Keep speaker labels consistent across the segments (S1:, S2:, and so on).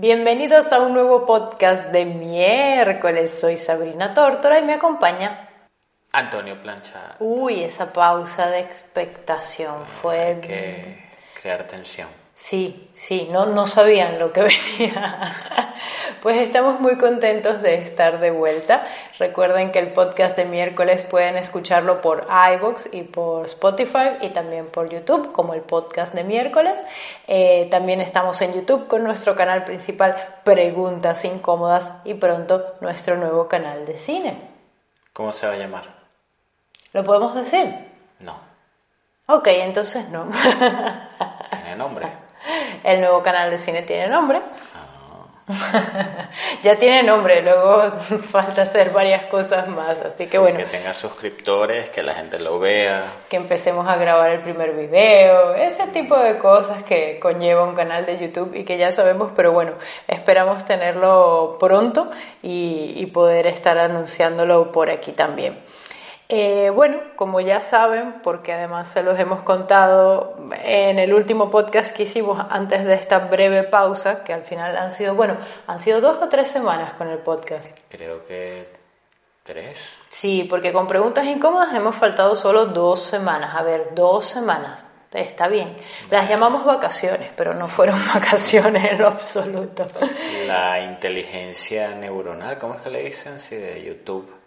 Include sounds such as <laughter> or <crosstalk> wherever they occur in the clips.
S1: Bienvenidos a un nuevo podcast de miércoles. Soy Sabrina Tórtora y me acompaña
S2: Antonio Plancha.
S1: Uy, esa pausa de expectación fue...
S2: Hay que crear tensión.
S1: Sí, sí, no, no sabían lo que <laughs> venía. Pues estamos muy contentos de estar de vuelta. Recuerden que el podcast de miércoles pueden escucharlo por iVoox y por Spotify y también por YouTube como el podcast de miércoles. Eh, también estamos en YouTube con nuestro canal principal Preguntas Incómodas y pronto nuestro nuevo canal de cine.
S2: ¿Cómo se va a llamar?
S1: ¿Lo podemos decir?
S2: No.
S1: Ok, entonces no. <laughs>
S2: Tiene nombre.
S1: El nuevo canal de cine tiene nombre. <laughs> ya tiene nombre, luego <laughs> falta hacer varias cosas más, así que
S2: Sí,
S1: bueno,
S2: Que tenga suscriptores, que la gente lo vea.
S1: que empecemos a grabar el primer video, ese tipo de cosas que conlleva un canal de YouTube y que ya sabemos, pero bueno, esperamos tenerlo pronto y, y poder estar anunciándolo por aquí también. Eh, bueno, como ya saben, porque además se los hemos contado en el último podcast que hicimos antes de esta breve pausa, que al final han sido, bueno, han sido dos o tres semanas con el podcast.
S2: Creo que tres.
S1: Sí, porque con preguntas incómodas hemos faltado solo dos semanas. A ver, dos semanas. Está bien. Las llamamos vacaciones, pero no fueron <laughs> vacaciones en lo absoluto.
S2: La inteligencia neuronal, ¿cómo es que le dicen? Sí, de YouTube.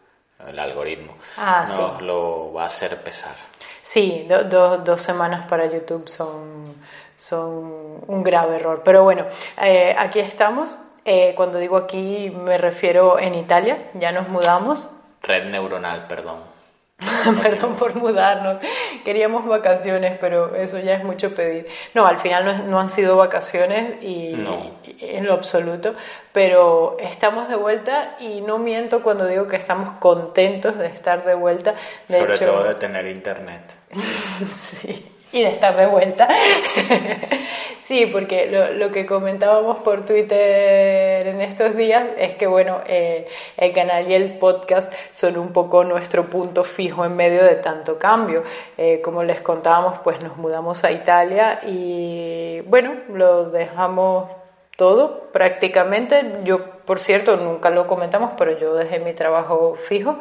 S2: El algoritmo.
S1: Ah,
S2: nos
S1: sí.
S2: lo va a hacer pesar.
S1: Sí, do- do- dos semanas para YouTube son, son un grave error. Pero bueno, eh, aquí estamos. Eh, cuando digo aquí me refiero en Italia. Ya nos mudamos.
S2: Red neuronal, perdón. <laughs>
S1: Perdón por mudarnos. Queríamos vacaciones, pero eso ya es mucho pedir. No, al final no, no han sido vacaciones y,
S2: No.
S1: y- en lo absoluto, pero estamos de vuelta y no miento cuando digo que estamos contentos de estar de vuelta. De
S2: Sobre
S1: hecho,
S2: todo de tener internet. <laughs>
S1: Sí, y de estar de vuelta. Sí, porque lo, lo que comentábamos por Twitter en estos días es que, bueno, eh, el canal y el podcast son un poco nuestro punto fijo en medio de tanto cambio. Eh, como les contábamos, pues nos mudamos a Italia y, bueno, lo dejamos todo prácticamente. Yo, por cierto, nunca lo comentamos, pero yo dejé mi trabajo fijo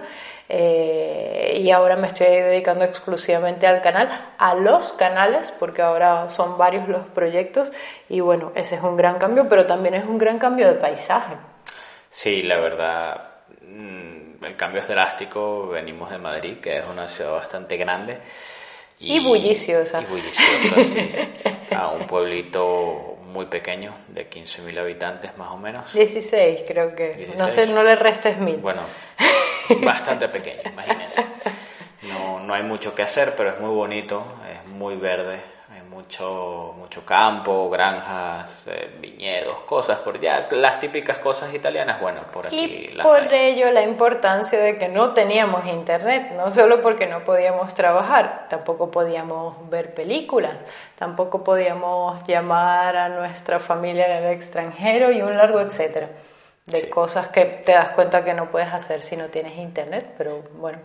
S1: eh, y ahora me estoy dedicando exclusivamente al canal, a los canales, porque ahora son varios los proyectos y bueno, ese es un gran cambio, pero también es un gran cambio de paisaje.
S2: Sí, la verdad, mm, el cambio es drástico. Venimos de Madrid, que es una ciudad bastante grande.
S1: Y bulliciosa.
S2: Y bulliciosa, sí. <laughs> A un pueblito muy pequeño, de 15.000 habitantes más o menos.
S1: 16 creo que, no
S2: 16.
S1: sé, no le restes mil.
S2: Bueno, <laughs> bastante pequeño, imagínense. No, no hay mucho que hacer, pero es muy bonito, es muy verde, mucho, mucho campo, granjas, eh, viñedos, cosas, por ya las típicas cosas italianas, bueno, por aquí
S1: Y
S2: las
S1: por
S2: hay.
S1: ello la importancia de que no teníamos internet, no solo porque no podíamos trabajar, tampoco podíamos ver películas, tampoco podíamos llamar a nuestra familia en el extranjero y un largo etcétera de
S2: Sí.
S1: cosas que te das cuenta que no puedes hacer si no tienes internet, pero bueno,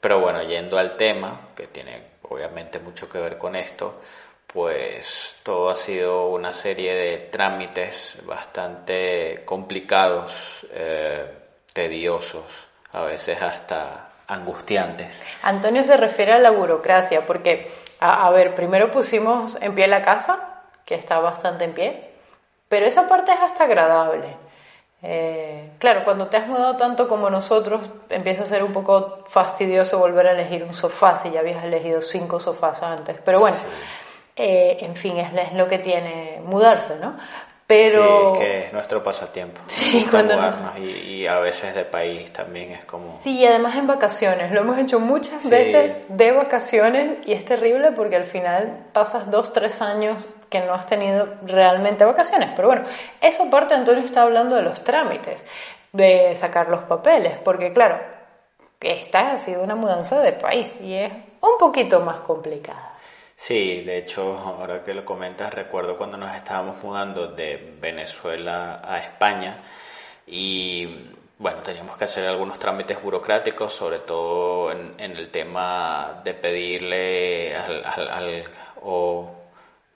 S2: Pero bueno, yendo al tema, que tiene obviamente mucho que ver con esto, pues todo ha sido una serie de trámites bastante complicados, eh, tediosos, a veces hasta angustiantes.
S1: Antonio se refiere a la burocracia, porque, a, a ver, primero pusimos en pie la casa, que está bastante en pie, pero esa parte es hasta agradable. Eh, claro, cuando te has mudado tanto como nosotros, empieza a ser un poco fastidioso volver a elegir un sofá si ya habías elegido cinco sofás antes. Pero bueno,
S2: Sí.
S1: Eh, en fin, es, es lo que tiene mudarse, ¿no? Pero...
S2: Sí, es que es nuestro pasatiempo.
S1: Sí, cuando no-
S2: mudarnos y, y a veces de país también es como...
S1: Sí, y además en vacaciones. Lo hemos hecho muchas
S2: Sí.
S1: veces de vacaciones y es terrible porque al final pasas dos, tres años que no has tenido realmente vacaciones. Pero bueno, eso aparte Antonio está hablando de los trámites, de sacar los papeles, porque claro, que esta ha sido una mudanza de país y es un poquito más complicada.
S2: Sí, de hecho, ahora que lo comentas, recuerdo cuando nos estábamos mudando de Venezuela a España y bueno, teníamos que hacer algunos trámites burocráticos, sobre todo en, el tema de pedirle al, al- al- o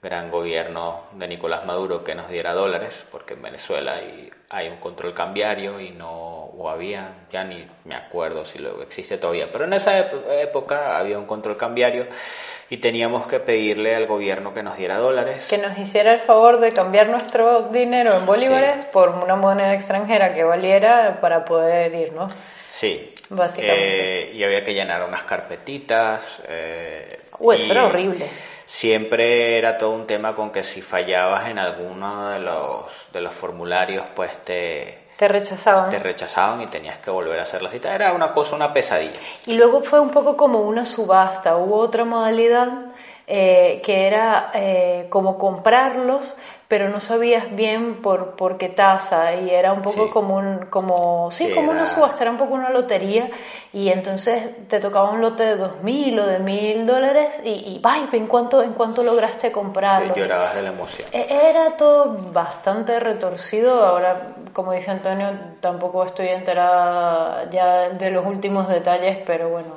S2: gran gobierno de Nicolás Maduro que nos diera dólares, porque en Venezuela hay, hay un control cambiario y no, o había, ya ni me acuerdo si lo existe todavía, pero en esa época había un control cambiario y teníamos que pedirle al gobierno que nos diera dólares.
S1: Que nos hiciera el favor de cambiar nuestro dinero en bolívares por una moneda extranjera que valiera para poder irnos.
S2: Sí. Básicamente. Eh, y había que llenar unas carpetitas. Eh,
S1: eso era horrible
S2: siempre era todo un tema con que si fallabas en alguno de los, de los formularios, pues te,
S1: te rechazaban.
S2: Te rechazaban y tenías que volver a hacer la cita. Era una cosa, una pesadilla.
S1: Y luego fue un poco como una subasta. Hubo otra modalidad eh, que era eh, como comprarlos, pero no sabías bien por, por qué tasa y era un poco como un, como, sí, como una subasta, era un poco una lotería y entonces te tocaba un lote de dos mil o de mil dólares y, y ¡ay! ¿en cuánto, ¿en cuánto lograste comprarlo?
S2: Y llorabas de la emoción.
S1: E, era todo bastante retorcido, ahora como dice Antonio, tampoco estoy enterada ya de los últimos detalles, pero bueno,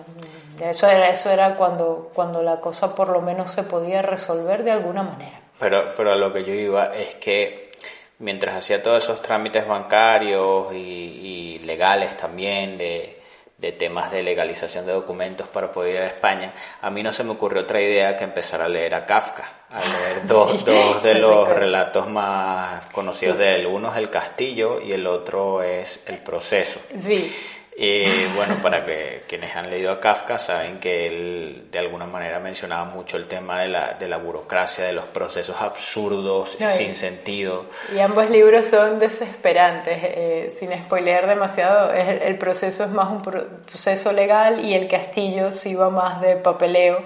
S1: eso era, eso era cuando, cuando la cosa por lo menos se podía resolver de alguna manera.
S2: Pero, pero a lo que yo iba es que mientras hacía todos esos trámites bancarios y, legales también de, de, temas de legalización de documentos para poder ir a España, a mí no se me ocurrió otra idea que empezar a leer a Kafka, a leer <laughs> dos, dos de los relatos más conocidos de él. Uno es El Castillo y el otro es El Proceso.
S1: Sí.
S2: Y bueno, para que quienes han leído a Kafka saben que él de alguna manera mencionaba mucho el tema de la, de la burocracia, de los procesos absurdos, sin sentido.
S1: Y ambos libros son desesperantes, eh, sin spoilear demasiado, el proceso es más un proceso legal y el castillo sí va más de papeleo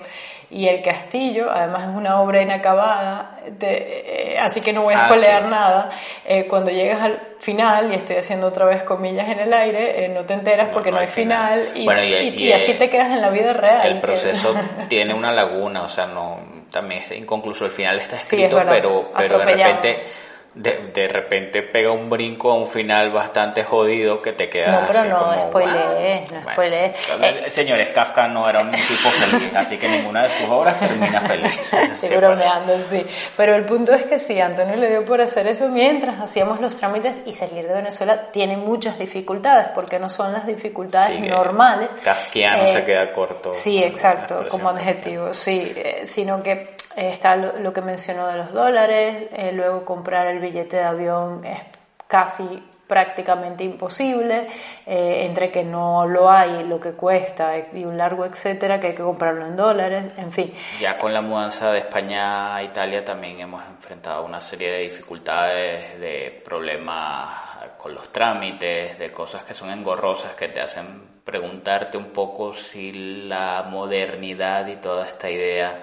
S1: y el castillo, además es una obra inacabada, eh, así que no voy a ah, nada. Eh, cuando llegas al final, y estoy haciendo otra vez comillas en el aire, eh, no te enteras porque no, hay final, y, así te quedas en la vida real.
S2: El proceso <laughs> tiene una laguna, o sea, no también es inconcluso, el final está escrito, pero, pero de repente de, de, repente pega un brinco a un final bastante jodido que te queda
S1: no, pero
S2: así
S1: no,
S2: como,
S1: spoileé, no spoileé.
S2: Eh, señores, Kafka no era un tipo feliz, así que ninguna de sus obras termina feliz. <laughs>
S1: Estoy bromeando, sí. Pero el punto es que sí, Antonio le dio por hacer eso mientras hacíamos los trámites y salir de Venezuela tiene muchas dificultades, porque no son las dificultades normales.
S2: Kafkiano se eh, queda corto.
S1: Sí, exacto, como adjetivo, sí, eh, sino que está lo, que mencionó de los dólares, eh, luego comprar el billete de avión es casi prácticamente imposible, eh, entre que no lo hay, lo que cuesta y un largo etcétera, que hay que comprarlo en dólares, en fin.
S2: Ya con la mudanza de España a Italia también hemos enfrentado una serie de dificultades, de problemas con los trámites, de cosas que son engorrosas que te hacen preguntarte un poco si la modernidad y toda esta idea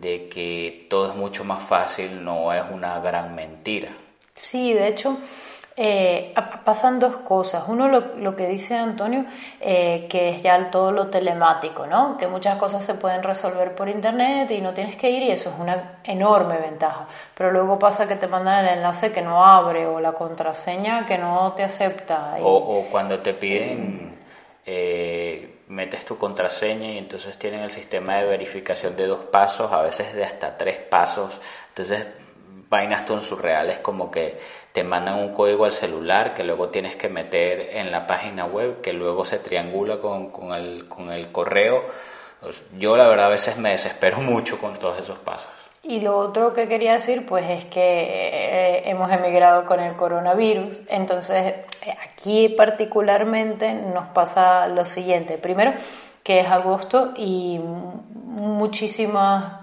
S2: de que todo es mucho más fácil no es una gran mentira.
S1: Sí, de hecho, eh, pasan dos cosas. Uno, lo, que dice Antonio, eh, que es ya todo lo telemático, ¿no? Que muchas cosas se pueden resolver por internet y no tienes que ir y eso es una enorme ventaja. Pero luego pasa que te mandan el enlace que no abre o la contraseña que no te acepta.
S2: O, cuando te piden... Eh, metes tu contraseña y entonces tienen el sistema de verificación de dos pasos, a veces de hasta tres pasos. Entonces, vainas tan surreales como que te mandan un código al celular que luego tienes que meter en la página web, que luego se triangula con, con, el, con el correo. Pues, yo la verdad a veces me desespero <laughs> mucho con todos esos pasos.
S1: Y lo otro que quería decir, pues es que eh, hemos emigrado con el coronavirus, entonces aquí particularmente nos pasa lo siguiente. Primero, que es agosto y muchísimas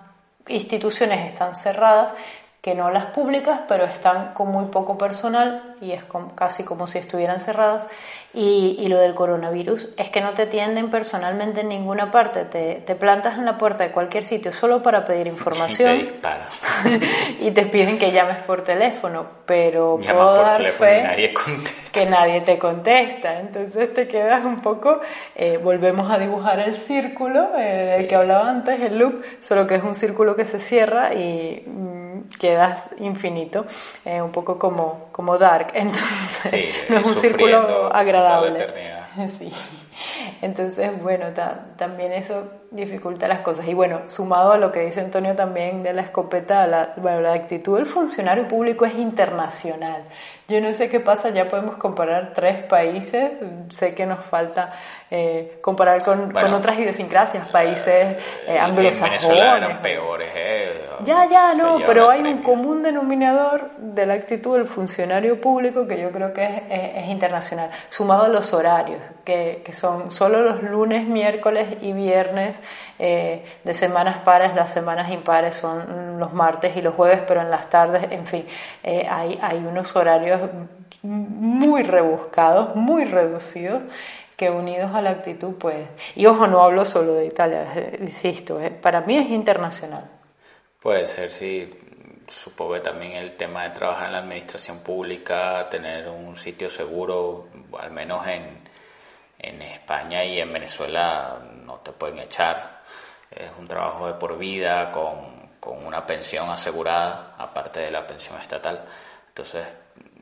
S1: instituciones están cerradas, que no las públicas, pero están con muy poco personal y es casi como si estuvieran cerradas. Y, y, lo del coronavirus es que no te atienden personalmente en ninguna parte, te, te plantas en la puerta de cualquier sitio solo para pedir información
S2: y
S1: te, <laughs> y te piden que llames por teléfono, pero puedo dar fe
S2: nadie
S1: que nadie te contesta, entonces te quedas un poco, eh, volvemos a dibujar el círculo eh, del que hablaba antes, el loop, solo que es un círculo que se cierra y mm, quedas infinito, eh, un poco como, como Dark, <laughs> entonces <laughs> no es un círculo agradable. <laughs>
S2: Sí.
S1: Entonces, bueno, también eso dificulta las cosas. Y bueno, sumado a lo que dice Antonio también de la escopeta, la, bueno, la actitud del funcionario público es internacional. Yo no sé qué pasa, ya podemos comparar tres países, sé que nos falta eh, comparar con, con, otras idiosincrasias, países eh, anglosajones.
S2: eran peores. Eh,
S1: ya, ya, no, pero hay un común denominador de la actitud del funcionario público que yo creo que es, es, internacional, sumado a los horarios, que, que, son solo los lunes, miércoles y viernes eh, de semanas pares, las semanas impares son los martes y los jueves, pero en las tardes, en fin, eh, hay, hay unos horarios muy rebuscados, muy reducidos que unidos a la actitud, pues, y ojo, no hablo solo de Italia, eh, insisto, para mí es internacional.
S2: Puede ser, sí. Supongo que también el tema de trabajar en la administración pública, tener un sitio seguro, al menos en, en España y en Venezuela, no te pueden echar es un trabajo de por vida con, con una pensión asegurada, aparte de la pensión estatal. Entonces,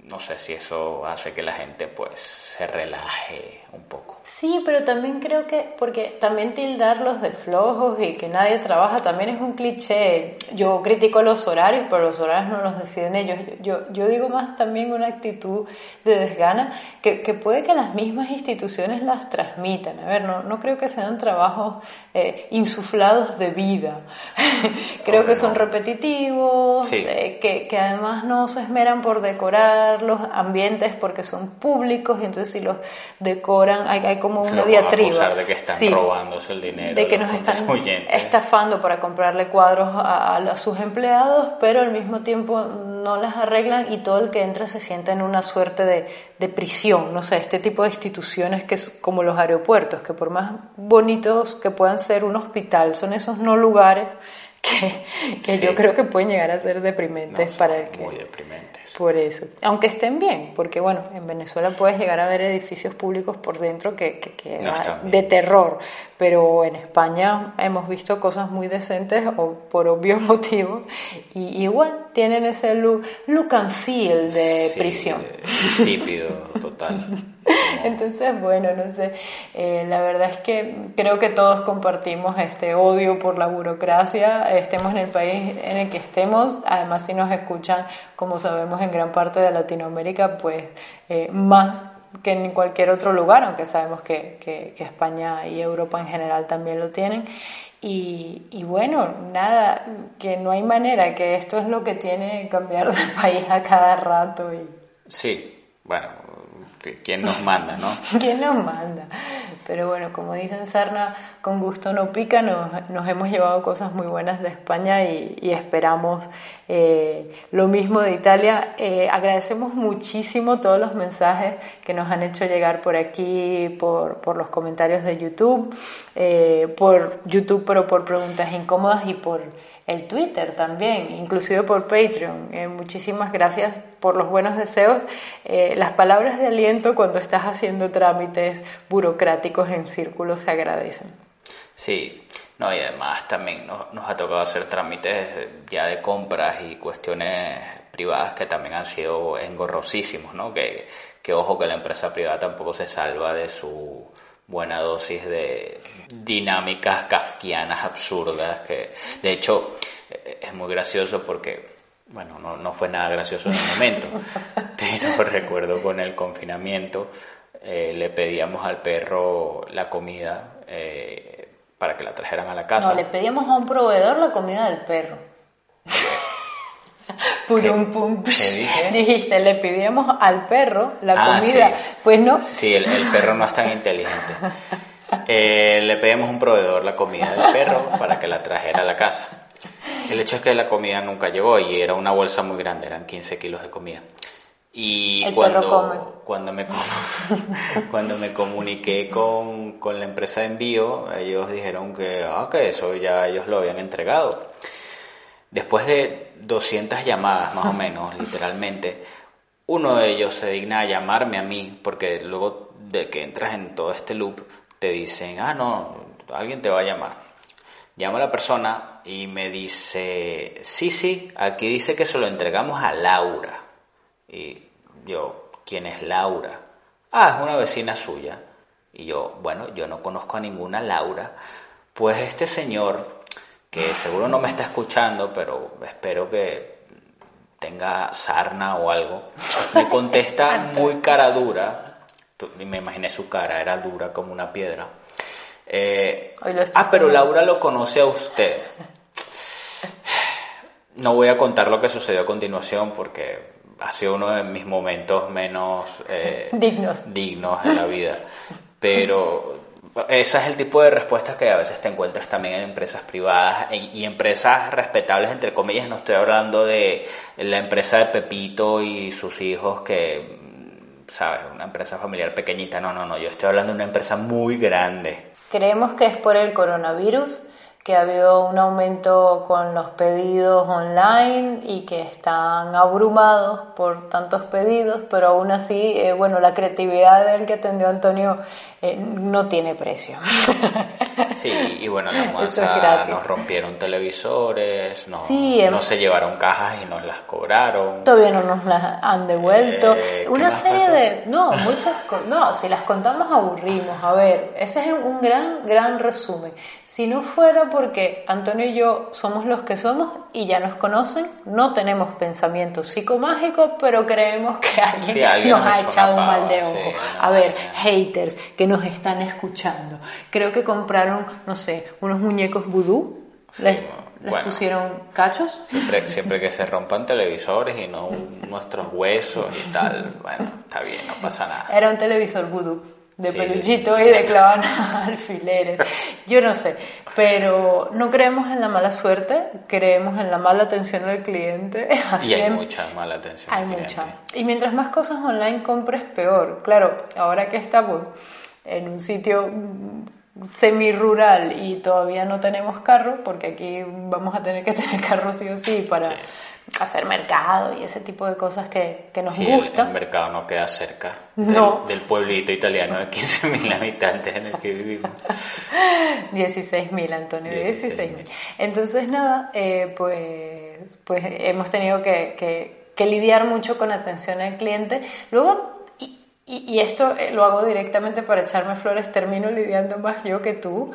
S2: no sé si eso hace que la gente pues se relaje un poco.
S1: Sí, pero también creo que, porque también tildarlos de flojos y que nadie trabaja también es un cliché. Yo critico los horarios, pero los horarios no los deciden ellos. Yo, yo digo más también una actitud de desgana que, que puede que las mismas instituciones las transmitan. A ver, no, no creo que sean trabajos eh, insuflados de vida. <laughs> creo que son repetitivos, eh, que, que además no se esmeran por decorar los ambientes porque son públicos y entonces si los decoran hay, hay como una diatriba.
S2: de que están robándose el dinero.
S1: De que nos están estafando para comprarle cuadros a, sus empleados, pero al mismo tiempo no las arreglan y todo el que entra se sienta en una suerte de, de prisión. No sé, este tipo de instituciones que es como los aeropuertos, que por más bonitos que puedan ser un hospital, son esos no lugares <laughs> que, que yo creo que pueden llegar a ser deprimentes para el que...
S2: Muy deprimentes.
S1: Por eso. Aunque estén bien, porque bueno, en Venezuela puedes llegar a ver edificios públicos por dentro que, que, de terror, pero en España hemos visto cosas muy decentes o por obvios <laughs> motivos y igual tienen ese look, look and feel de prisión.
S2: Insípido, total. <laughs> <laughs>
S1: Entonces, bueno, no sé, eh, la verdad es que creo que todos compartimos este odio por la burocracia, estemos en el país en el que estemos, además si nos escuchan, como sabemos en gran parte de Latinoamérica, pues eh, más que en cualquier otro lugar, aunque sabemos que, que, que, España y Europa en general también lo tienen. Y, y, bueno, nada, que no hay manera, que esto es lo que tiene cambiar de <laughs> país a cada rato. Y...
S2: Sí, bueno, <laughs> ¿quién nos manda, no?
S1: ¿Quién nos manda? Pero bueno, como dicen Sarna, con gusto no pica, nos, hemos llevado cosas muy buenas de España y, esperamos eh, lo mismo de Italia. Eh, agradecemos muchísimo todos los mensajes que nos han hecho llegar por aquí, por, los comentarios de YouTube, eh, por YouTube pero por preguntas incómodas y por el Twitter también, inclusive por Patreon. Muchísimas gracias por los buenos deseos. Las palabras de aliento cuando estás haciendo trámites burocráticos en círculo se agradecen.
S2: Sí, no, y además también nos, nos ha tocado hacer trámites ya de compras y cuestiones privadas que también han sido engorrosísimos, ¿no? Que, que ojo que la empresa privada tampoco se salva de su buena dosis de dinámicas kafkianas absurdas que de hecho eh, es muy gracioso porque bueno no, no fue nada gracioso en el momento <laughs> pero recuerdo con el confinamiento eh, le pedíamos al perro la comida eh, para que la trajeran a la casa
S1: no le pedíamos a un proveedor la comida del perro <laughs> Purum, pum, <laughs> Dijiste, le pedíamos al perro la ah, comida. Pues no.
S2: Sí, el, perro no es tan inteligente. <laughs> Eh, le pedíamos un proveedor la comida del perro para que la trajera a la casa. El hecho es que la comida nunca llegó y era una bolsa muy grande, eran 15 kilos de comida. Y cuando, cuando, me, <laughs> cuando me comuniqué con, con, la empresa de envío, ellos dijeron que, ah, que eso ya ellos lo habían entregado. Después de 200 llamadas, más o <laughs> menos, literalmente, uno de ellos se digna a llamarme a mí, porque luego de que entras en todo este loop, te dicen, ah, no, alguien te va a llamar. Llama a la persona y me dice, sí, sí, aquí dice que se lo entregamos a Laura. Y yo, ¿quién es Laura? Ah, es una vecina suya. Y yo, bueno, yo no conozco a ninguna Laura. Pues este señor, que seguro no me está escuchando, pero espero que tenga sarna o algo, me contesta <laughs> muy cara dura. Me imaginé su cara, era dura como una piedra. Eh, ah, pero Laura lo conoce a usted. <laughs> No voy a contar lo que sucedió a continuación porque ha sido uno de mis momentos menos
S1: eh, <laughs> dignos.
S2: dignos en la vida. Pero ese es el tipo de respuestas que a veces te encuentras también en empresas privadas y empresas respetables, entre comillas. No estoy hablando de la empresa de Pepito y sus hijos que, ¿sabes? Una empresa familiar pequeñita. No, no, no. Yo estoy hablando de una empresa muy grande.
S1: Creemos que es por el coronavirus que ha habido un aumento con los pedidos online y que están abrumados por tantos pedidos, pero aún así, eh, bueno, la creatividad del que atendió Antonio eh, no tiene precio. <laughs>
S2: Sí, y bueno, la mudanza nos rompieron televisores, no, em- no se llevaron cajas y nos las cobraron.
S1: Todavía no nos las han devuelto. Eh, Una serie de... No, muchas No, si las contamos aburrimos. A ver, ese es un gran, gran resumen. Si no fuera porque Antonio y yo somos los que somos y ya nos conocen, no tenemos pensamientos psicomágicos, pero creemos que alguien, nos, ha echado un mal de ojo. a ver, haters que nos están escuchando. Creo que compraron, no sé, unos muñecos vudú. les, pusieron cachos.
S2: Siempre, siempre que se rompan televisores y no nuestros huesos y tal, bueno, está bien, no pasa nada.
S1: Era un televisor vudú de peluchito y de clavan <laughs> alfileres. Yo no sé, pero no creemos en la mala suerte, creemos en la mala atención al cliente. <laughs>
S2: y hay mucha mala atención.
S1: Hay mucha. Y mientras más cosas online compres, peor. Claro, ahora que estamos en un sitio semi-rural y todavía no tenemos carro, porque aquí vamos a tener que <laughs> tener carro sí o sí para hacer mercado y ese tipo de cosas que, que nos sí, gusta.
S2: El, mercado no queda cerca del, pueblito italiano de 15.000 habitantes en el que vivimos. <laughs>
S1: 16.000, Antonio, 16.000. Entonces, nada, eh, pues, pues hemos tenido que, que, que lidiar mucho con atención al cliente. Luego y, esto eh, lo hago directamente para echarme flores, termino lidiando más yo que tú,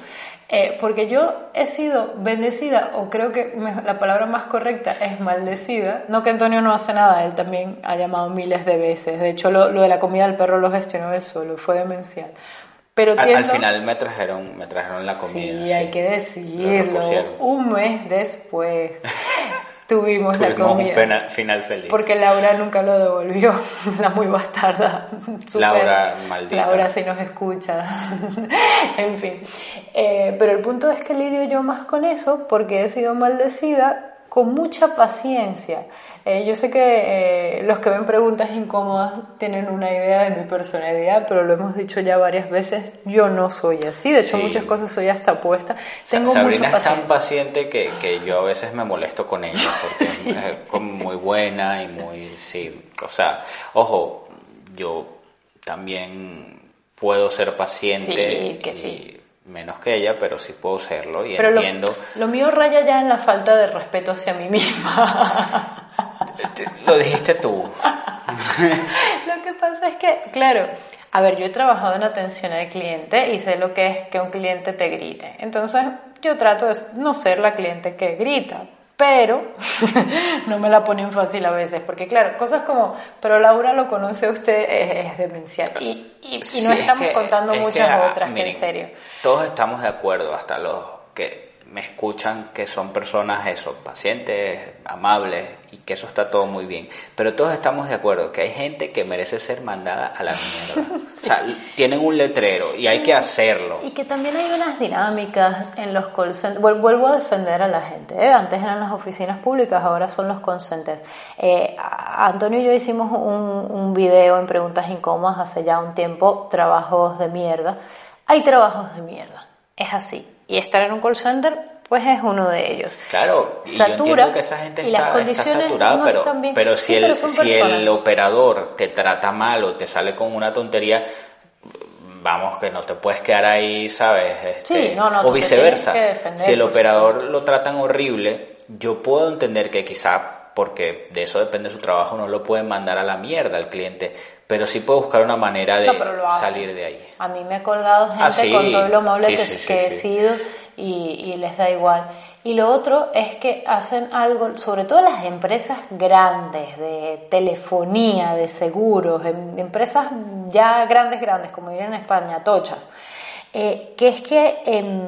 S1: eh, porque yo he sido bendecida, o creo que la palabra más correcta es maldecida, no que Antonio no hace nada, él también ha llamado miles de veces, de hecho lo, de la comida del perro lo gestionó él solo, fue demencial. Pero
S2: al, final me trajeron, me trajeron la comida.
S1: Sí, hay que decirlo. Un mes después. <laughs> tuvimos, la comida.
S2: Un final feliz.
S1: Porque Laura nunca lo devolvió, <laughs> la muy bastarda.
S2: Laura, maldita.
S1: Laura, si nos escucha. <laughs> en fin. Eh, pero el punto es que lidio yo más con eso porque he sido maldecida con mucha paciencia. Eh, yo sé que eh, los que ven preguntas incómodas tienen una idea de mi personalidad, pero lo hemos dicho ya varias veces, yo no soy así, de hecho muchas cosas soy hasta puesta. Tengo
S2: Sabrina es tan paciente que, que, yo a veces me molesto con ella, <laughs> porque es muy buena y muy, sí, o sea, ojo, yo también puedo ser paciente.
S1: que sí
S2: menos que ella, pero sí puedo serlo y entiendo.
S1: Lo, mío raya ya en la falta de respeto hacia mí misma. <laughs>
S2: Lo dijiste tú. <laughs>
S1: lo que pasa es que, claro, a ver, yo he trabajado en atención al cliente y sé lo que es que un cliente te grite. Entonces, yo trato de no ser la cliente que grita, pero <laughs> no me la ponen fácil a veces, porque claro, cosas como, pero Laura lo conoce usted, es, demencial. Y, y, no estamos contando muchas otras que en serio.
S2: Todos estamos de acuerdo, hasta los que me escuchan que son personas, eso, pacientes, amables, y que eso está todo muy bien. Pero todos estamos de acuerdo que hay gente que merece ser mandada a la mierda. <laughs> O sea, tienen un letrero y hay que hacerlo.
S1: Y que también hay unas dinámicas en los call centers. Vuelvo a defender a la gente. ¿eh? Antes eran las oficinas públicas, ahora son los call centers. Eh, Antonio y yo hicimos un, un video en Preguntas Incómodas hace ya un tiempo, trabajos de mierda. Hay trabajos de mierda. Es así y estar en un call center pues es uno de ellos.
S2: Claro, y Satura, que esa gente está, saturada, pero, pero si, el, si el operador te trata mal o te sale con una tontería, vamos, que no te puedes quedar ahí, ¿sabes?
S1: Este,
S2: o viceversa. si el operador lo tratan horrible, yo puedo entender que quizá porque de eso depende su trabajo, no lo pueden mandar a la mierda al cliente. Pero sí puedo buscar una manera de
S1: No,
S2: salir de ahí.
S1: A mí me ha colgado gente
S2: Ah, sí.
S1: con todo lo amable
S2: Sí,
S1: que,
S2: sí,
S1: que he sido y, y les da igual. Y lo otro es que hacen algo, sobre todo las empresas grandes de telefonía, de seguros, em- empresas ya grandes, grandes, como dirían en España, tochas, eh, que es que em,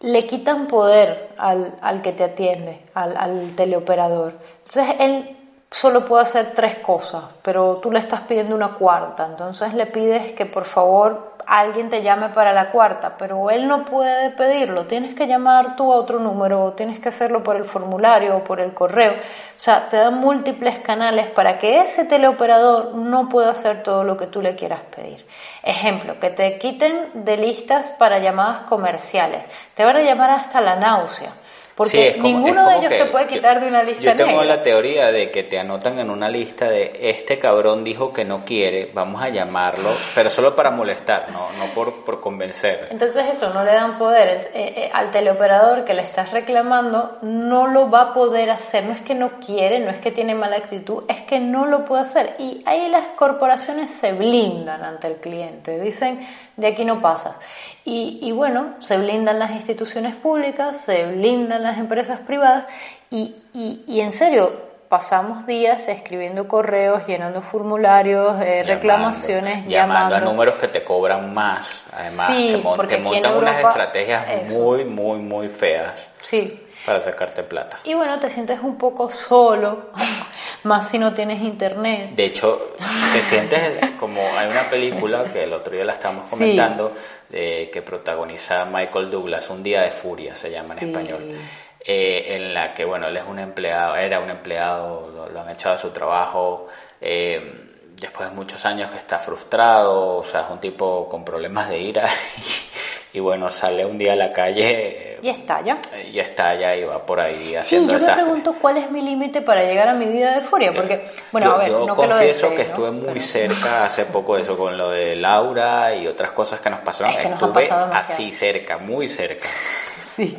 S1: le quitan poder al, al que te atiende, al, al teleoperador. Entonces él solo puede hacer tres cosas, pero tú le estás pidiendo una cuarta, entonces le pides que por favor alguien te llame para la cuarta, pero él no puede pedirlo, tienes que llamar tú a otro número, o tienes que hacerlo por el formulario o por el correo, o sea, te dan múltiples canales para que ese teleoperador no pueda hacer todo lo que tú le quieras pedir. Ejemplo, que te quiten de listas para llamadas comerciales, te van a llamar hasta la náusea. Porque
S2: Sí, como-
S1: ninguno de ellos
S2: que
S1: te puede
S2: yo-
S1: quitar de una lista
S2: Yo tengo
S1: negra.
S2: la teoría de que te anotan en una lista de este cabrón dijo que no quiere, vamos a llamarlo, pero solo para molestar, no, no por, por convencer.
S1: Entonces eso no le dan poder eh, eh, al teleoperador que le estás reclamando, no lo va a poder hacer. No es que no quiere, no es que tiene mala actitud, es que no lo puede hacer. Y ahí las corporaciones se blindan ante el cliente, dicen de aquí no pasas. Y, y bueno, se blindan las instituciones públicas, se blindan las empresas privadas y, y, y en serio, pasamos días escribiendo correos, llenando formularios, eh,
S2: Llamando,
S1: reclamaciones,
S2: llamando,
S1: llamando.
S2: a números que te cobran más. Además,
S1: Sí,
S2: te, mon- te montan unas estrategias
S1: eso.
S2: muy, muy, muy feas
S1: Sí,
S2: para sacarte plata.
S1: Y bueno, te sientes un poco solo, <laughs> más si no tienes internet.
S2: De hecho, te sientes como hay una película que el otro día la estábamos comentando, eh, que protagoniza Michael Douglas, Un día de furia se llama en
S1: Sí.
S2: español, eh, en la que, bueno, él es un empleado, era un empleado, lo, lo han echado de su trabajo, eh, después de muchos años que está frustrado, o sea, es un tipo con problemas de ira, <laughs> y, bueno, sale un día a la calle
S1: Y estalla.
S2: eh, y estalla y va por ahí
S1: Sí,
S2: haciendo
S1: yo me
S2: desastre.
S1: pregunto cuál es mi límite para llegar a mi vida de furia, porque, bueno,
S2: yo,
S1: a ver,
S2: yo
S1: no que lo
S2: confieso que
S1: ¿no?
S2: estuve muy
S1: Pero-
S2: cerca hace poco de eso con lo de Laura y otras cosas que nos pasaron.
S1: Es que nos han
S2: estuve así cerca, muy cerca.
S1: Sí.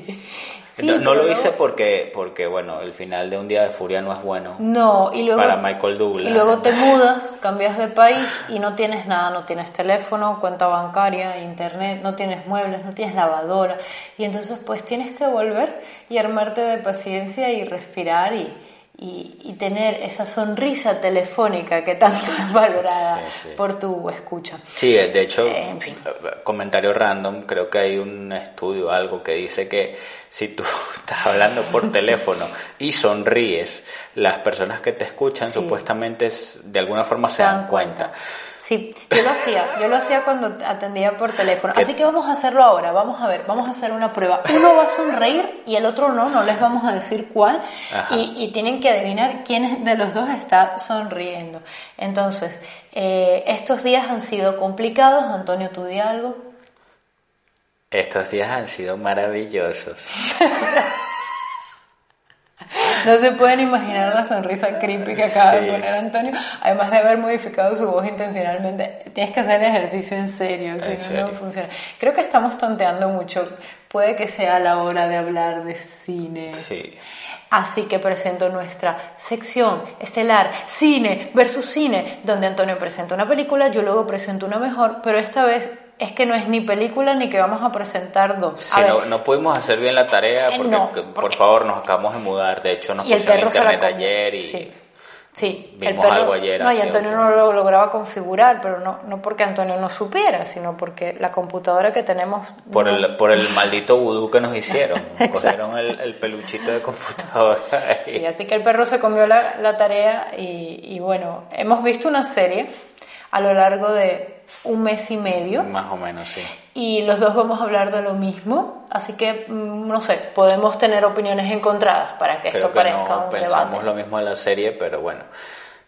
S1: Sí,
S2: no no lo hice porque, porque, bueno, el final de un día de furia no es bueno.
S1: No, y luego,
S2: Para Michael Douglas.
S1: y luego te mudas, cambias de país y no tienes nada, no tienes teléfono, cuenta bancaria, internet, no tienes muebles, no tienes lavadora. Y entonces pues tienes que volver y armarte de paciencia y respirar y, y, y tener esa sonrisa telefónica que tanto es valorada
S2: Sí, sí.
S1: por tu escucha.
S2: Sí, de hecho,
S1: Eh, en fin.
S2: comentario random, creo que hay un estudio, algo que dice que si tú <laughs> estás hablando por teléfono y sonríes, las personas que te escuchan
S1: Sí.
S2: supuestamente es- de alguna forma se dan cuenta.
S1: Sí, yo lo hacía, yo lo hacía cuando atendía por teléfono.
S2: ¿Qué?
S1: Así que vamos a hacerlo ahora, vamos a ver, vamos a hacer una prueba. Uno va a sonreír y el otro no, no les vamos a decir cuál. Y tienen que adivinar quién de los dos está sonriendo. Entonces, eh, estos días han sido complicados. Antonio, ¿tú di algo?
S2: Estos días han sido maravillosos. <laughs>
S1: No se pueden imaginar la sonrisa creepy que acaba
S2: Sí.
S1: de poner Antonio, además de haber modificado su voz intencionalmente. Tienes que hacer el ejercicio en serio, si no, no funciona. Creo que estamos tonteando mucho. Puede que sea la hora de hablar de cine.
S2: Sí.
S1: Así que presento nuestra sección estelar, cine versus cine, donde Antonio presenta una película, yo luego presento una mejor, pero esta vez es que no es ni película ni que vamos a presentar dos.
S2: Sí, no, no pudimos hacer bien la tarea
S1: Eh,
S2: porque,
S1: no,
S2: por favor, nos acabamos de mudar. De hecho, nos pusieron internet ayer y
S1: Sí. Sí,
S2: Vimos algo ayer
S1: No, y Antonio no lo lograba configurar, pero no, no porque Antonio no supiera, sino porque la computadora que tenemos.
S2: por
S1: no-
S2: el, por el maldito vudú que nos hicieron. <laughs> Cogieron el, el peluchito de computadora. <laughs> y-
S1: Sí, así que el perro se comió la, la tarea y, y bueno, hemos visto una serie a lo largo de un mes y medio
S2: Más o menos, sí.
S1: y los dos vamos a hablar de lo mismo, así que mm, no sé, podemos tener opiniones encontradas para que
S2: Creo
S1: esto
S2: que
S1: parezca
S2: no
S1: un
S2: pensamos
S1: debate.
S2: lo mismo de la serie, pero bueno.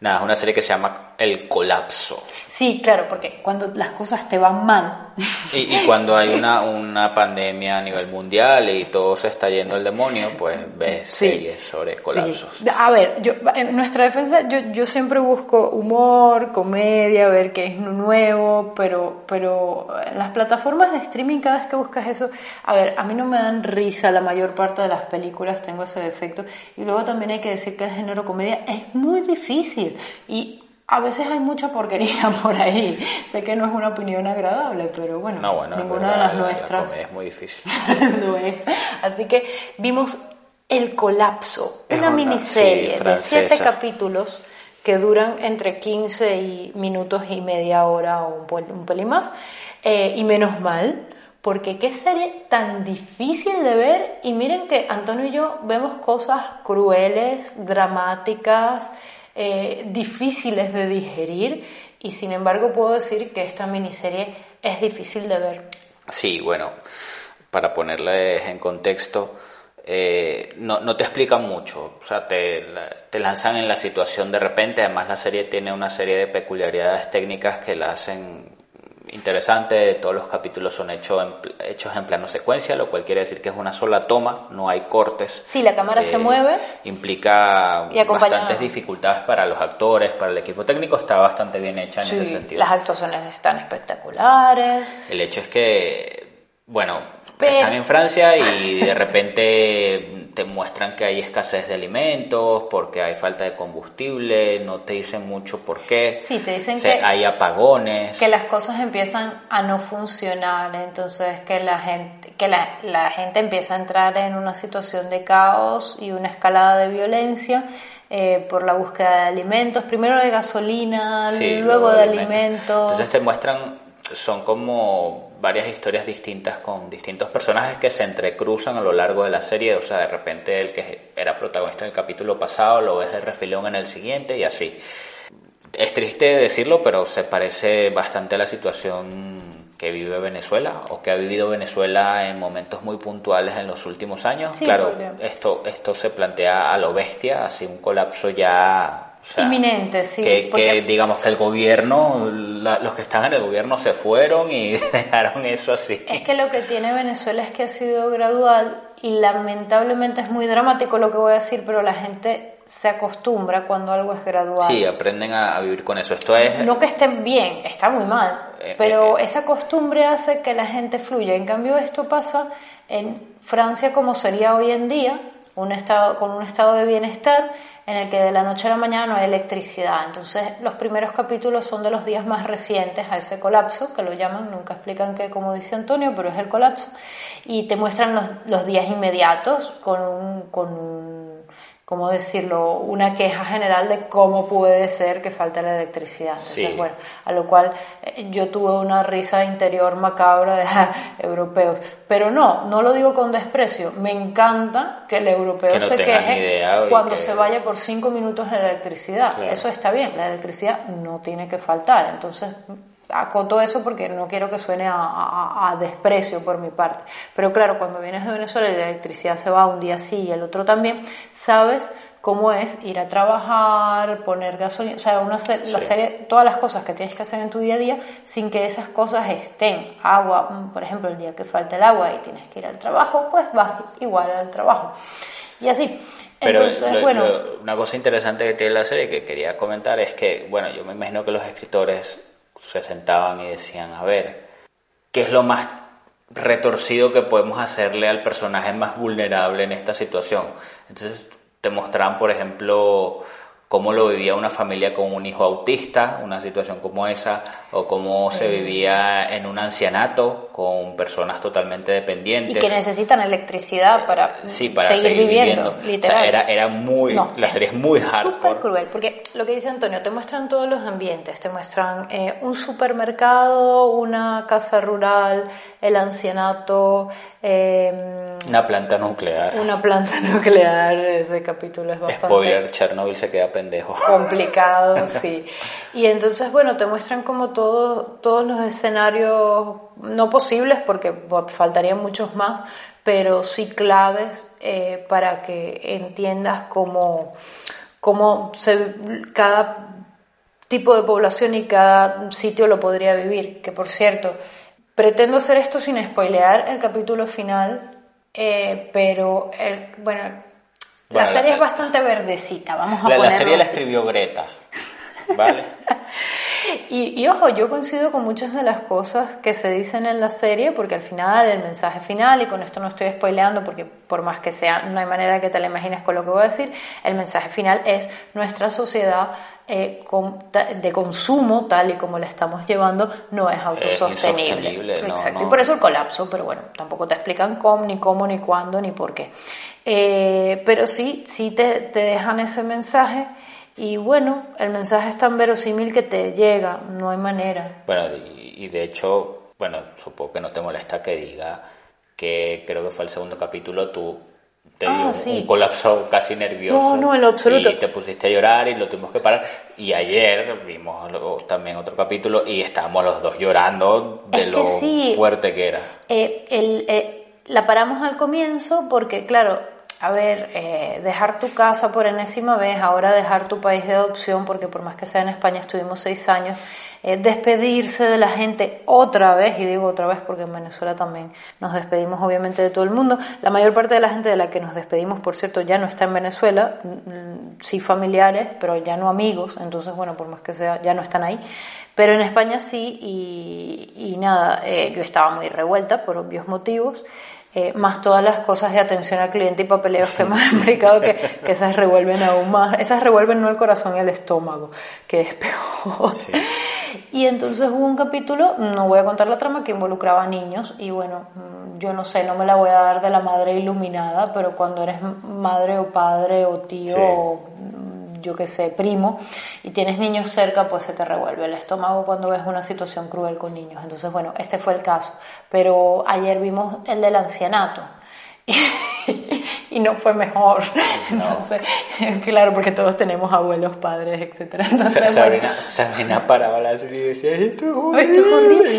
S2: Nada, es una serie que se llama El Colapso.
S1: Sí, claro, porque cuando las cosas te van mal,
S2: Y, y cuando hay una, <laughs> una pandemia a nivel mundial y todo se está yendo al demonio, pues ves
S1: Sí.
S2: series sobre colapsos.
S1: Sí. A ver, yo, en nuestra defensa, yo, yo siempre busco humor, comedia, ver qué es nuevo, pero, pero en las plataformas de streaming, cada vez que buscas eso, a ver, a mí no me dan risa la mayor parte de las películas, tengo ese defecto. Y luego también hay que decir que el género comedia es muy difícil. Y a veces hay mucha porquería <laughs> por ahí. Sé que no es una opinión agradable, pero bueno, ninguna de las nuestras.
S2: es muy difícil. <laughs>
S1: lo es. Así que vimos El Colapso, una, miniserie de siete capítulos que duran entre 15 y minutos y media hora o un, pelín más. Eh, y menos mal, porque qué serie tan difícil de ver. Y miren que Antonio y yo vemos cosas crueles, dramáticas, eh, difíciles de digerir y sin embargo puedo decir que esta miniserie es difícil de ver.
S2: Sí, bueno, para ponerle en contexto, eh, no, no, te explican mucho, o sea, te, te, lanzan en la situación de repente, además la serie tiene una serie de peculiaridades técnicas que la hacen interesante, todos los capítulos son hechos en, hechos en plano secuencia, lo cual quiere decir que es una sola toma, no hay cortes.
S1: Sí, la cámara se eh, mueve.
S2: Implica bastantes dificultades para los actores, para el equipo técnico, está bastante bien hecha en ese sentido.
S1: Las actuaciones están espectaculares.
S2: El hecho es que, bueno, están en Francia y de repente te muestran que hay escasez de alimentos, porque hay falta de combustible, no te dicen mucho por qué.
S1: Sí, te dicen que
S2: hay apagones.
S1: Que las cosas empiezan a no funcionar, entonces que la gente que la, la gente empieza a entrar en una situación de caos y una escalada de violencia. Eh, por la búsqueda de alimentos, primero de gasolina, luego, de, alimentos.
S2: Entonces te muestran, son como varias historias distintas con distintos personajes que se entrecruzan a lo largo de la serie. O sea, de repente el que era protagonista en el capítulo pasado lo ves de refilón en el siguiente y así. Es triste decirlo, pero se parece bastante a la situación que vive Venezuela o que ha vivido Venezuela en momentos muy puntuales en los últimos años. claro, esto, esto se plantea a lo bestia, así un colapso ya
S1: Inminente, sí.
S2: Que, digamos que el gobierno, los que están en el gobierno se fueron y <laughs> dejaron eso así.
S1: Es que lo que tiene Venezuela es que ha sido gradual y lamentablemente es muy dramático lo que voy a decir, pero la gente se acostumbra cuando algo es gradual.
S2: Sí, aprenden a, vivir con eso. Esto es...
S1: No que estén bien, está muy mal, eh, pero eh, eh. esa costumbre hace que la gente fluya. En cambio, esto pasa en Francia como sería hoy en día, un estado, con un estado de bienestar en el que de la noche a la mañana no hay electricidad. Entonces los primeros capítulos son de los días más recientes a ese colapso, que lo llaman, nunca explican qué, como dice Antonio, pero es el colapso, y te muestran los, los días inmediatos con con un ¿cómo decirlo?, una queja general de cómo puede ser que falte la electricidad. Entonces, bueno, a lo cual eh, yo tuve una risa interior macabra de <laughs> europeos. Pero no, no lo digo con desprecio. Me encanta que el europeo se queje cuando se vaya por cinco minutos la electricidad. Eso está bien, la electricidad no tiene que faltar. Entonces, acoto eso porque no quiero que suene a, desprecio por mi parte. Pero claro, cuando vienes de Venezuela y la electricidad se va un día sí y el otro también, sabes cómo es ir a trabajar, poner gasolina, o sea, una la serie, todas las cosas que tienes que hacer en tu día a día sin que esas cosas estén. Agua, mm, por ejemplo, el día que falta el agua y tienes que ir al trabajo, pues vas igual al trabajo. Y así.
S2: Pero Entonces, bueno, una cosa interesante que tiene la serie que quería comentar es que, bueno, yo me imagino que los escritores se sentaban y decían, a ver, ¿qué es lo más retorcido que podemos hacerle al personaje más vulnerable en esta situación? Entonces te mostraban, por ejemplo, cómo lo vivía una familia con un hijo autista, una situación como esa, o cómo se vivía en un ancianato con personas totalmente dependientes.
S1: Y que necesitan electricidad para, seguir, viviendo, literal.
S2: era, era muy, la serie es muy hardcore.
S1: cruel, porque lo que dice Antonio, te muestran todos los ambientes, te muestran eh, un supermercado, una casa rural, el ancianato, eh,
S2: una planta nuclear.
S1: Una planta <laughs> nuclear, ese capítulo es bastante...
S2: Spoiler, Chernobyl se queda pendejo. <laughs>
S1: Complicado, <laughs> sí. Y entonces, bueno, te muestran como todo, todos los escenarios, no posibles porque faltarían muchos más, pero sí claves eh, para que entiendas cómo, cómo se, cada tipo de población y cada sitio lo podría vivir. Que por cierto, pretendo hacer esto sin spoilear el capítulo final eh, pero, el, bueno, la serie es bastante verdecita, vamos a
S2: La, la serie la escribió Greta, ¿vale? <laughs>
S1: Y, y, ojo, yo coincido con muchas de las cosas que se dicen en la serie, porque al final, el mensaje final, y con esto no estoy spoileando, porque por más que sea, no hay manera que te la imagines con lo que voy a decir, el mensaje final es nuestra sociedad eh, de consumo, tal y como la estamos llevando, no es autosostenible. Exacto. Y por eso el colapso, pero bueno, tampoco te explican cómo, ni cómo, ni cuándo, ni por qué. Eh, pero sí, sí te, te dejan ese mensaje y bueno, el mensaje es tan verosímil que te llega, no hay manera.
S2: Bueno, y, de hecho, bueno, supongo que no te molesta que diga que creo que fue el segundo capítulo, tú te ah, dio un colapso casi nervioso.
S1: No, no, en lo absoluto.
S2: Y te pusiste a llorar y lo tuvimos que parar. Y ayer vimos también otro capítulo y estábamos los dos llorando de lo fuerte que era.
S1: Eh, el, eh, la paramos al comienzo porque, claro, a ver, eh, dejar tu casa por enésima vez, ahora dejar tu país de adopción, porque por más que sea en España estuvimos seis años, eh, despedirse de la gente otra vez, y digo otra vez porque en Venezuela también nos despedimos obviamente de todo el mundo. La mayor parte de la gente de la que nos despedimos, por cierto, ya no está en Venezuela, mm, sí familiares, pero ya no amigos, entonces bueno, por más que sea, ya no están ahí. Pero en España sí, y, nada, eh, yo estaba muy revuelta por obvios motivos. Eh, más todas las cosas de atención al cliente y papeleos que han <laughs> explicado que, que, esas revuelven aún más. Esas revuelven no el corazón y el estómago, que es peor. Y entonces hubo un capítulo, no voy a contar la trama, que involucraba a niños y bueno, mm, yo no sé, no me la voy a dar de la madre iluminada, pero cuando eres madre o padre o tío o yo qué sé, primo, y tienes niños cerca, pues se te revuelve el estómago cuando ves una situación cruel con niños. Entonces, bueno, este fue el caso. Pero ayer vimos el del ancianato. <laughs> Y, no fue mejor. Entonces, <laughs> claro, porque todos tenemos abuelos, padres, etc. Entonces,
S2: Sabrina, bueno, Sabrina paraba la serie y decía, esto es horrible.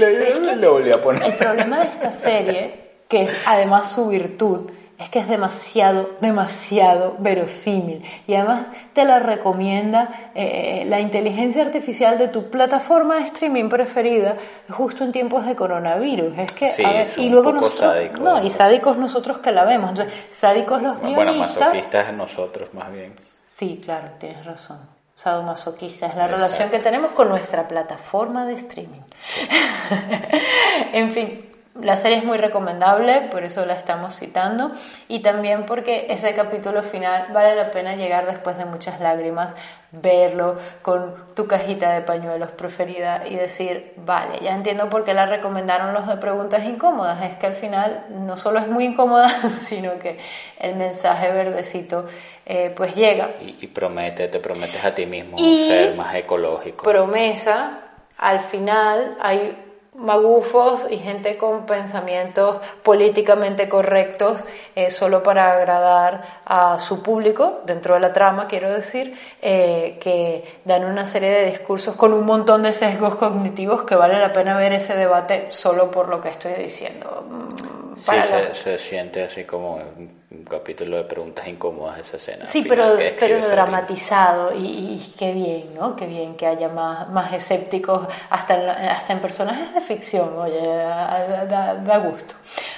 S2: Y lo volví a poner.
S1: El problema de esta serie, que es además su virtud, es que es demasiado, demasiado verosímil. Y además te la recomienda eh, la inteligencia artificial de tu plataforma de streaming preferida justo en tiempos de coronavirus. Es que, a ver, y luego nosotros, no, y sádicos nosotros que la vemos. Entonces, sádicos los bueno, guionistas.
S2: Bueno, masoquistas nosotros más bien.
S1: Sí, claro, tienes razón. Sadomasoquista es la relación que tenemos con nuestra plataforma de streaming. <laughs> en fin, la serie es muy recomendable, por eso la estamos citando, y también porque ese capítulo final vale la pena llegar después de muchas lágrimas, verlo con tu cajita de pañuelos preferida y decir, vale, ya entiendo por qué la recomendaron los de preguntas incómodas, es que al final no solo es muy incómoda, <laughs> sino que el mensaje verdecito eh, pues llega.
S2: Y, promete, te prometes a ti mismo ser más ecológico.
S1: Promesa, al final hay magufos y gente con pensamientos políticamente correctos eh, solo para agradar a su público, dentro de la trama quiero decir, eh, que dan una serie de discursos con un montón de sesgos cognitivos que vale la pena ver ese debate solo por lo que estoy diciendo.
S2: Mm, sí, se, siente así como un capítulo de preguntas incómodas esa escena.
S1: Sí, pero, pero dramatizado y, qué bien, ¿no? Qué bien que haya más, más escépticos hasta en, hasta en personajes de ficción, oye, da, gusto.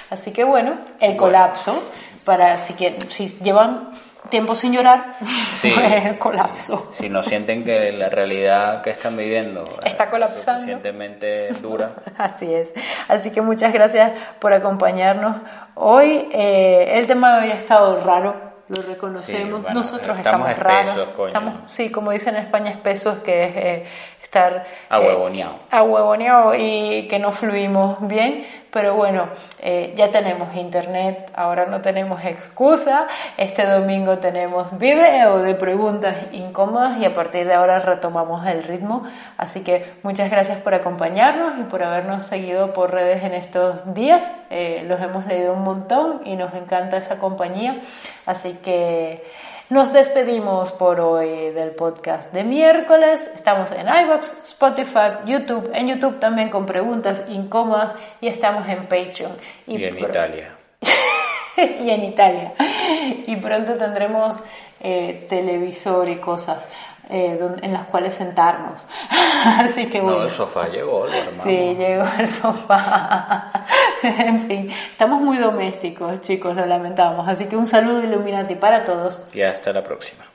S1: Así que bueno, el colapso, para si, si llevan tiempo sin llorar, pues <laughs> el colapso.
S2: Si no sienten que la realidad que están viviendo
S1: está colapsando.
S2: Es suficientemente dura. <laughs>
S1: Así es. Así que muchas gracias por acompañarnos hoy. Eh, el tema de hoy ha estado raro, lo reconocemos. Nosotros estamos, raros. Estamos, sí, como dicen en España, espesos, que es eh, estar
S2: ahuevoneado.
S1: Eh, ahuevoneado y que no fluimos bien, pero bueno, eh, ya tenemos internet, ahora no tenemos excusa, este domingo tenemos video de preguntas incómodas y a partir de ahora retomamos el ritmo, así que muchas gracias por acompañarnos y por habernos seguido por redes en estos días, eh, los hemos leído un montón y nos encanta esa compañía, así que... Nos despedimos por hoy del podcast de miércoles. Estamos en iBox, Spotify, YouTube. En YouTube también con preguntas incómodas y estamos en Patreon.
S2: Y, en Italia. <laughs>
S1: y en Italia. Y pronto tendremos eh, televisor y cosas. Eh, en las cuales sentarnos. <laughs> Así que bueno.
S2: No, el sofá llegó,
S1: hermano. Sí, llegó el sofá. <laughs> en fin, estamos muy domésticos, chicos, lo lamentamos. Así que un saludo Illuminati para todos.
S2: Y hasta la próxima.